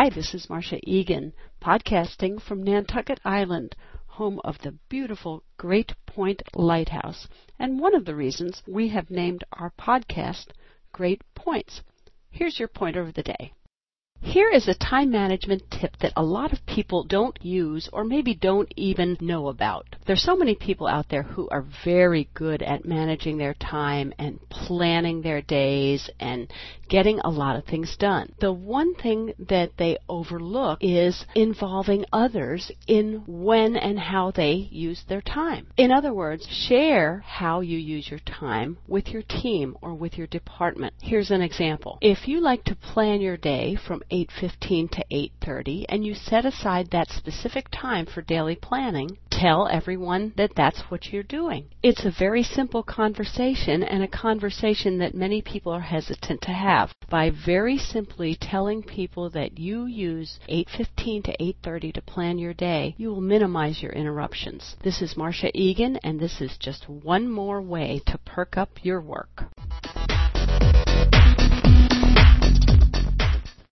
Hi, this is Marcia Egan, podcasting from Nantucket Island, home of the beautiful Great Point Lighthouse, and one of the reasons we have named our podcast Great Points. Here's your pointer of the day. Here is a time management tip that a lot of people don't use or maybe don't even know about. There's so many people out there who are very good at managing their time and planning their days and getting a lot of things done. The one thing that they overlook is involving others in when and how they use their time. In other words, share how you use your time with your team or with your department. Here's an example. If you like to plan your day from 8:15 to 8:30 and you set aside that specific time for daily planning, tell everyone that that's what you're doing. It's a very simple conversation and a conversation that many people are hesitant to have. By very simply telling people that you use 8:15 to 8:30 to plan your day, you will minimize your interruptions. This is Marcia Egan and this is just one more way to perk up your work.